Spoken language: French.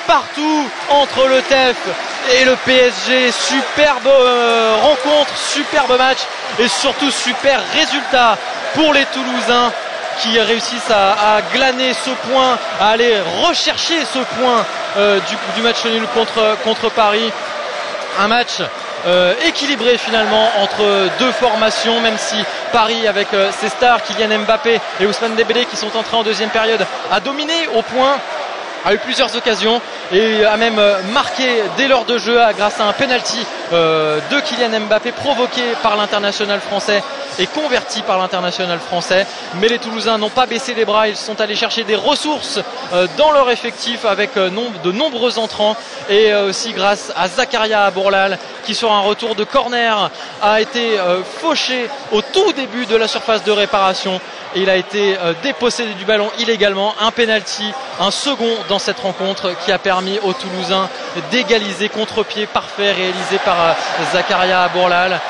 partout entre le TEF et le PSG. Superbe euh, rencontre, superbe match et surtout super résultat pour les Toulousains qui réussissent à, glaner ce point, à aller rechercher ce point euh, du, match nul contre, contre Paris. Un match euh, équilibré finalement entre deux formations, même si Paris avec ses stars, Kylian Mbappé et Ousmane Dembélé qui sont entrés en deuxième période, a dominé au point a eu plusieurs occasions et a même euh, marqué dès lors de jeu grâce à un penalty euh, de Kylian Mbappé provoqué par l'international français et converti par l'international français. Mais les Toulousains n'ont pas baissé les bras, ils sont allés chercher des ressources euh, dans leur effectif avec de nombreux entrants et aussi grâce à Zakaria Bourlal qui sur un retour de corner a été fauché au tout début de la surface de réparation et il a été dépossédé du ballon illégalement. Un penalty, un second dans cette rencontre qui a permis aux Toulousains d'égaliser contre-pied parfait réalisé par euh, Zakaria Bourlal.